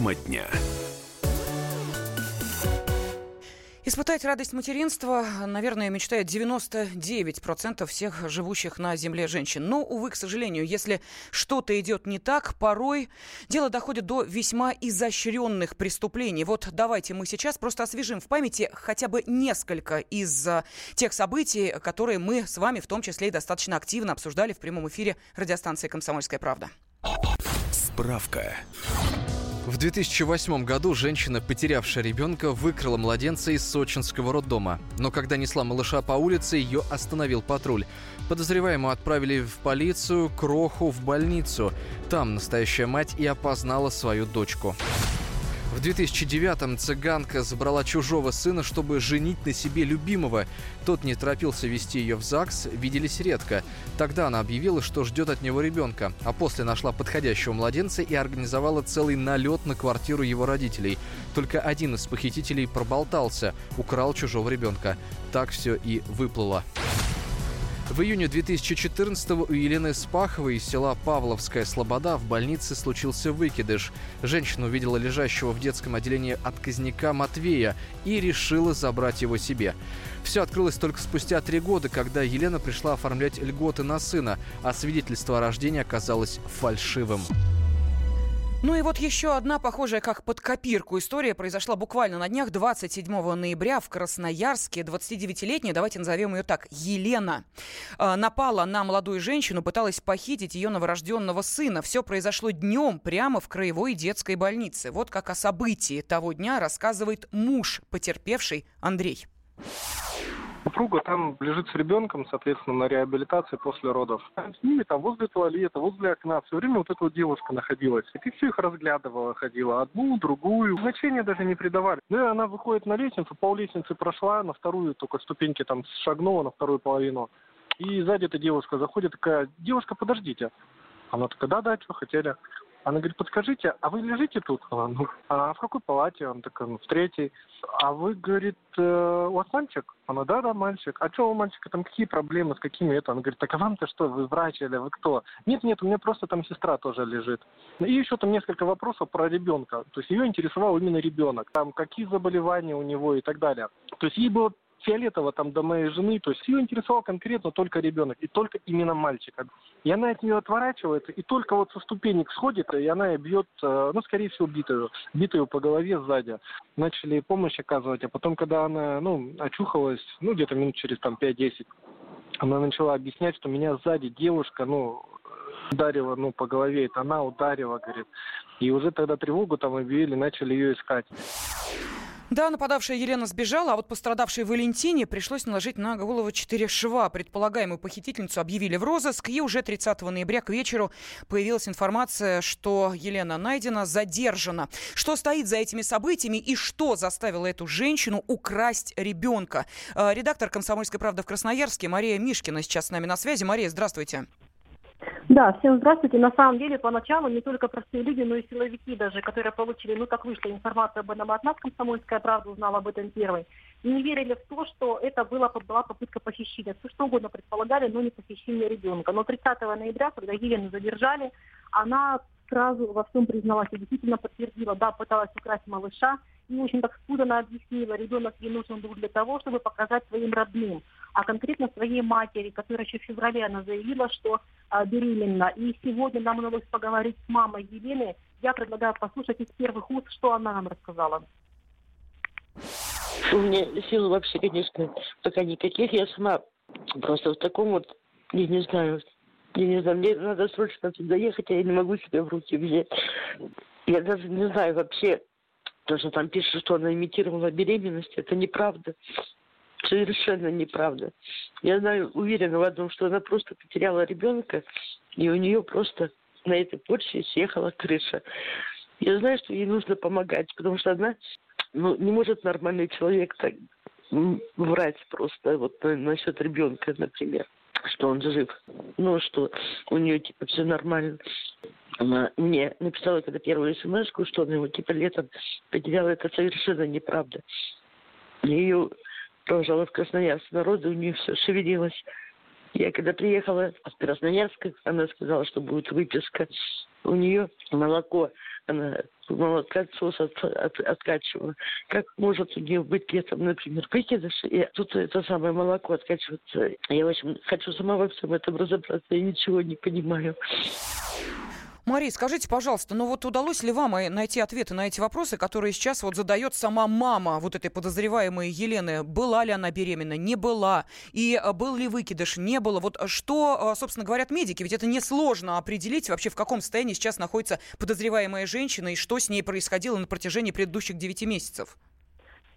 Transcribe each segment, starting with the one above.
Тема дня. Испытать радость материнства, наверное, мечтает 99% всех живущих на Земле женщин. Но, увы, к сожалению, если что-то идет не так, порой дело доходит до весьма изощренных преступлений. Вот давайте мы сейчас просто освежим в памяти хотя бы несколько из а, тех событий, которые мы с вами в том числе и достаточно активно обсуждали в прямом эфире радиостанции «Комсомольская правда». Справка. В 2008 году женщина, потерявшая ребенка, выкрала младенца из сочинского роддома. Но когда несла малыша по улице, ее остановил патруль. Подозреваемую отправили в полицию, Кроху в больницу. Там настоящая мать и опознала свою дочку. В 2009-м цыганка забрала чужого сына, чтобы женить на себе любимого. Тот не торопился вести ее в ЗАГС, виделись редко. Тогда она объявила, что ждет от него ребенка, а после нашла подходящего младенца и организовала целый налет на квартиру его родителей. Только один из похитителей проболтался, украл чужого ребенка. Так все и выплыло. В июне 2014-го у Елены Спаховой из села Павловская Слобода в больнице случился выкидыш. Женщина увидела лежащего в детском отделении отказника Матвея и решила забрать его себе. Все открылось только спустя три года, когда Елена пришла оформлять льготы на сына, а свидетельство о рождении оказалось фальшивым. Ну и вот еще одна, похожая как под копирку история, произошла буквально на днях 27 ноября в Красноярске. 29-летняя, давайте назовем ее так, Елена, э, напала на молодую женщину, пыталась похитить ее новорожденного сына. Все произошло днем прямо в краевой детской больнице. Вот как о событии того дня рассказывает муж потерпевший Андрей. Супруга там лежит с ребенком, соответственно, на реабилитации после родов. С ними там возле туалета, возле окна все время вот эта вот девушка находилась. И ты все их разглядывала, ходила. Одну, другую. Значения даже не придавали. Ну и она выходит на лестницу, пол лестницы прошла, на вторую только ступеньки там шагнула, на вторую половину. И сзади эта девушка заходит, такая, девушка, подождите. Она такая, да-да, что хотели. Она говорит, подскажите, а вы лежите тут? Ну, а в какой палате? Он такой, ну, в третьей. А вы, говорит, э, у вас мальчик? Она, да, да, мальчик. А что у мальчика там какие проблемы, с какими это? Она говорит, так а вам-то что, вы врач или вы кто? Нет, нет, у меня просто там сестра тоже лежит. И еще там несколько вопросов про ребенка. То есть ее интересовал именно ребенок. Там какие заболевания у него и так далее. То есть ей было фиолетово там до моей жены, то есть ее интересовал конкретно только ребенок, и только именно мальчика. И она от нее отворачивается, и только вот со ступенек сходит, и она бьет, э, ну, скорее всего, битую, битую по голове сзади. Начали помощь оказывать, а потом, когда она, ну, очухалась, ну, где-то минут через там 5-10, она начала объяснять, что меня сзади девушка, ну, ударила, ну, по голове, это она ударила, говорит. И уже тогда тревогу там объявили, начали ее искать. Да, нападавшая Елена сбежала, а вот пострадавшей Валентине пришлось наложить на голову четыре шва. Предполагаемую похитительницу объявили в розыск, и уже 30 ноября к вечеру появилась информация, что Елена найдена, задержана. Что стоит за этими событиями и что заставило эту женщину украсть ребенка? Э, редактор «Комсомольской правды» в Красноярске Мария Мишкина сейчас с нами на связи. Мария, здравствуйте. Да, всем здравствуйте. На самом деле, поначалу не только простые люди, но и силовики даже, которые получили, ну, как вышла информация об этом от нас, комсомольская правда узнала об этом первой, не верили в то, что это была, была попытка похищения. Все что угодно предполагали, но не похищение ребенка. Но 30 ноября, когда Елену задержали, она сразу во всем призналась и действительно подтвердила, да, пыталась украсть малыша, и очень так спутанно объяснила, ребенок ей нужен был для того, чтобы показать своим родным, а конкретно своей матери, которая еще в феврале она заявила, что а, беременна. И сегодня нам удалось поговорить с мамой Елены. Я предлагаю послушать из первых уст, что она нам рассказала. У меня сил вообще, конечно, пока никаких. Я сама просто в таком вот, я не знаю, я не знаю, мне надо срочно туда ехать, а я не могу себя в руки взять. Я даже не знаю вообще, то, что там пишет, что она имитировала беременность, это неправда. Совершенно неправда. Я знаю, уверена в одном, что она просто потеряла ребенка, и у нее просто на этой почве съехала крыша. Я знаю, что ей нужно помогать, потому что она ну, не может нормальный человек так врать просто вот насчет ребенка, например что он жив. Ну, что у нее, типа, все нормально. Она мне написала, когда первую смс что она его, типа, летом потеряла. Это совершенно неправда. Ее провожала в Красноярск. Народу у нее все шевелилось. Я когда приехала в Красноярска, она сказала, что будет выписка. У нее молоко, она молокосос от, от, откачивала. Как может у нее быть летом, например, выкидыш, и тут это самое молоко откачивается. Я, в общем, хочу сама во всем этом разобраться, я ничего не понимаю. Мария, скажите, пожалуйста, ну вот удалось ли вам э, найти ответы на эти вопросы, которые сейчас вот задает сама мама вот этой подозреваемой Елены? Была ли она беременна, не была? И э, был ли выкидыш, не было? Вот что, э, собственно, говорят медики? Ведь это несложно определить вообще, в каком состоянии сейчас находится подозреваемая женщина и что с ней происходило на протяжении предыдущих 9 месяцев.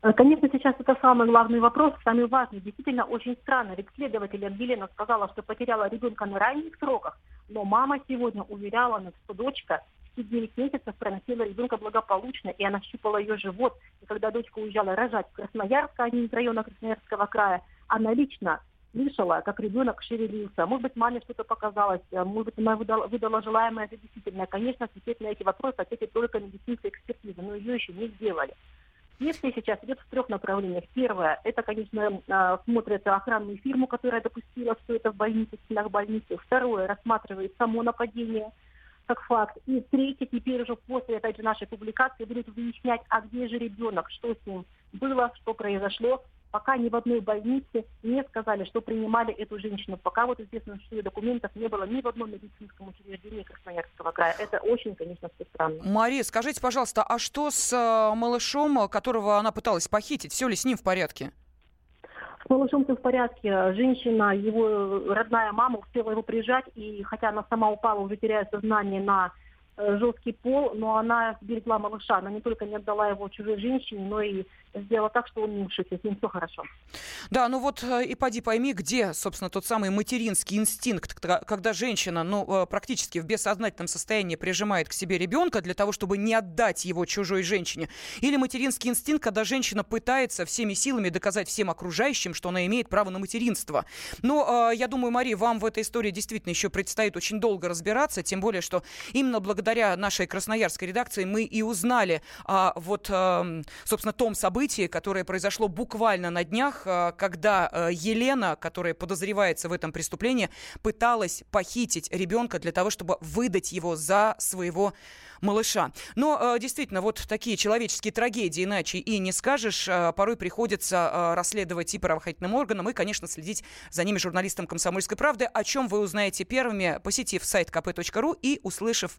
Конечно, сейчас это самый главный вопрос, самый важный. Действительно, очень странно. Ведь следователь Елена сказала, что потеряла ребенка на ранних сроках. Но мама сегодня уверяла нас, что дочка все 9 месяцев проносила ребенка благополучно, и она щупала ее живот. И когда дочка уезжала рожать в Красноярск, а не из района Красноярского края, она лично слышала, как ребенок шевелился. Может быть, маме что-то показалось, а может быть, она выдала, выдала желаемое за действительное. Конечно, ответить на эти вопросы ответит только медицинская экспертиза, но ее еще не сделали. Следствие сейчас идет в трех направлениях. Первое, это, конечно, а, смотрит охранную фирму, которая допустила все это в больнице, в стенах больницы. Второе, рассматривает само нападение как факт. И третье, теперь уже после, опять же, нашей публикации будут выяснять, а где же ребенок, что с ним было, что произошло, пока ни в одной больнице не сказали, что принимали эту женщину. Пока вот известно, что документов не было ни в одном медицинском учреждении Красноярского края. Это очень, конечно, все странно. Мария, скажите, пожалуйста, а что с э, малышом, которого она пыталась похитить? Все ли с ним в порядке? С малышом все в порядке. Женщина, его родная мама успела его прижать, и хотя она сама упала, уже теряя сознание на Э, жесткий пол, но она берегла малыша. Она не только не отдала его чужой женщине, но и сделала так, что он не ушибся. С ним все хорошо. Да, ну вот э, и поди пойми, где, собственно, тот самый материнский инстинкт, когда женщина, ну, э, практически в бессознательном состоянии прижимает к себе ребенка для того, чтобы не отдать его чужой женщине. Или материнский инстинкт, когда женщина пытается всеми силами доказать всем окружающим, что она имеет право на материнство. Но я думаю, Мария, вам в этой истории действительно еще предстоит очень долго разбираться, тем более, что именно благодаря благодаря нашей красноярской редакции мы и узнали о вот, эм, собственно, том событии, которое произошло буквально на днях, э, когда э, Елена, которая подозревается в этом преступлении, пыталась похитить ребенка для того, чтобы выдать его за своего малыша. Но э, действительно, вот такие человеческие трагедии, иначе и не скажешь, э, порой приходится э, расследовать и правоохранительным органам, и, конечно, следить за ними журналистам «Комсомольской правды», о чем вы узнаете первыми, посетив сайт kp.ru и услышав